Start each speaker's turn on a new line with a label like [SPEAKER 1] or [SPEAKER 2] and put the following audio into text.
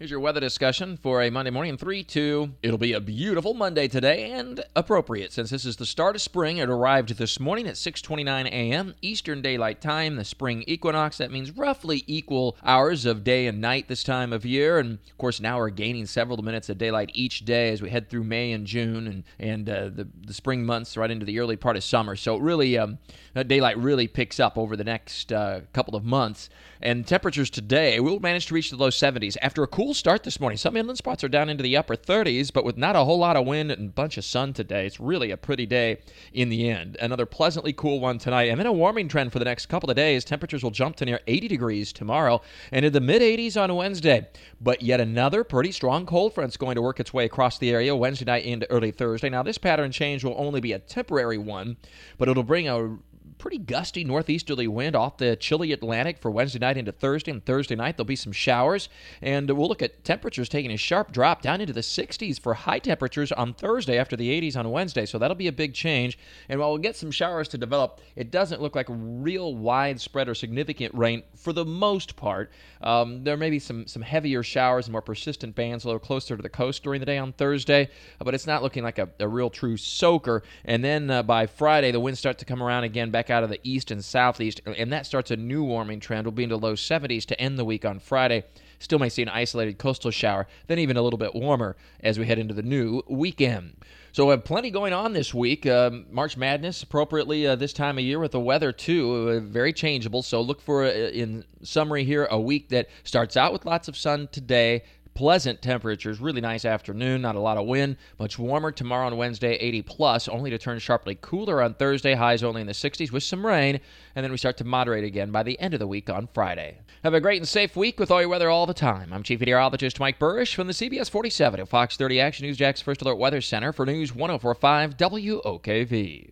[SPEAKER 1] Here's your weather discussion for a Monday morning. 3 2. It'll be a beautiful Monday today and appropriate since this is the start of spring. It arrived this morning at 6:29 a.m. Eastern Daylight Time, the spring equinox. That means roughly equal hours of day and night this time of year. And of course, now we're gaining several minutes of daylight each day as we head through May and June and and uh, the the spring months right into the early part of summer. So really, um, daylight really picks up over the next uh, couple of months. And temperatures today will manage to reach the low 70s after a cool cool start this morning. Some inland spots are down into the upper 30s, but with not a whole lot of wind and a bunch of sun today, it's really a pretty day in the end. Another pleasantly cool one tonight, and then a warming trend for the next couple of days. Temperatures will jump to near 80 degrees tomorrow and in the mid 80s on Wednesday. But yet another pretty strong cold front's going to work its way across the area Wednesday night into early Thursday. Now, this pattern change will only be a temporary one, but it'll bring a pretty gusty northeasterly wind off the chilly Atlantic for Wednesday night into Thursday. And Thursday night, there'll be some showers. And we'll look at temperatures taking a sharp drop down into the 60s for high temperatures on Thursday after the 80s on Wednesday. So that'll be a big change. And while we'll get some showers to develop, it doesn't look like real widespread or significant rain for the most part. Um, there may be some, some heavier showers and more persistent bands a little closer to the coast during the day on Thursday, but it's not looking like a, a real true soaker. And then uh, by Friday, the winds start to come around again back out of the east and southeast, and that starts a new warming trend. We'll be into low 70s to end the week on Friday. Still may see an isolated coastal shower, then even a little bit warmer as we head into the new weekend. So we have plenty going on this week. Uh, March Madness, appropriately uh, this time of year with the weather too, uh, very changeable. So look for, uh, in summary here, a week that starts out with lots of sun today, pleasant temperatures. Really nice afternoon, not a lot of wind. Much warmer tomorrow on Wednesday, 80 plus, only to turn sharply cooler on Thursday, highs only in the 60s with some rain, and then we start to moderate again by the end of the week on Friday. Have a great and safe week with all your weather all the time. I'm Chief Meteorologist Mike Buresh from the CBS 47 at Fox 30 Action News Jax First Alert Weather Center for News 1045 WOKV.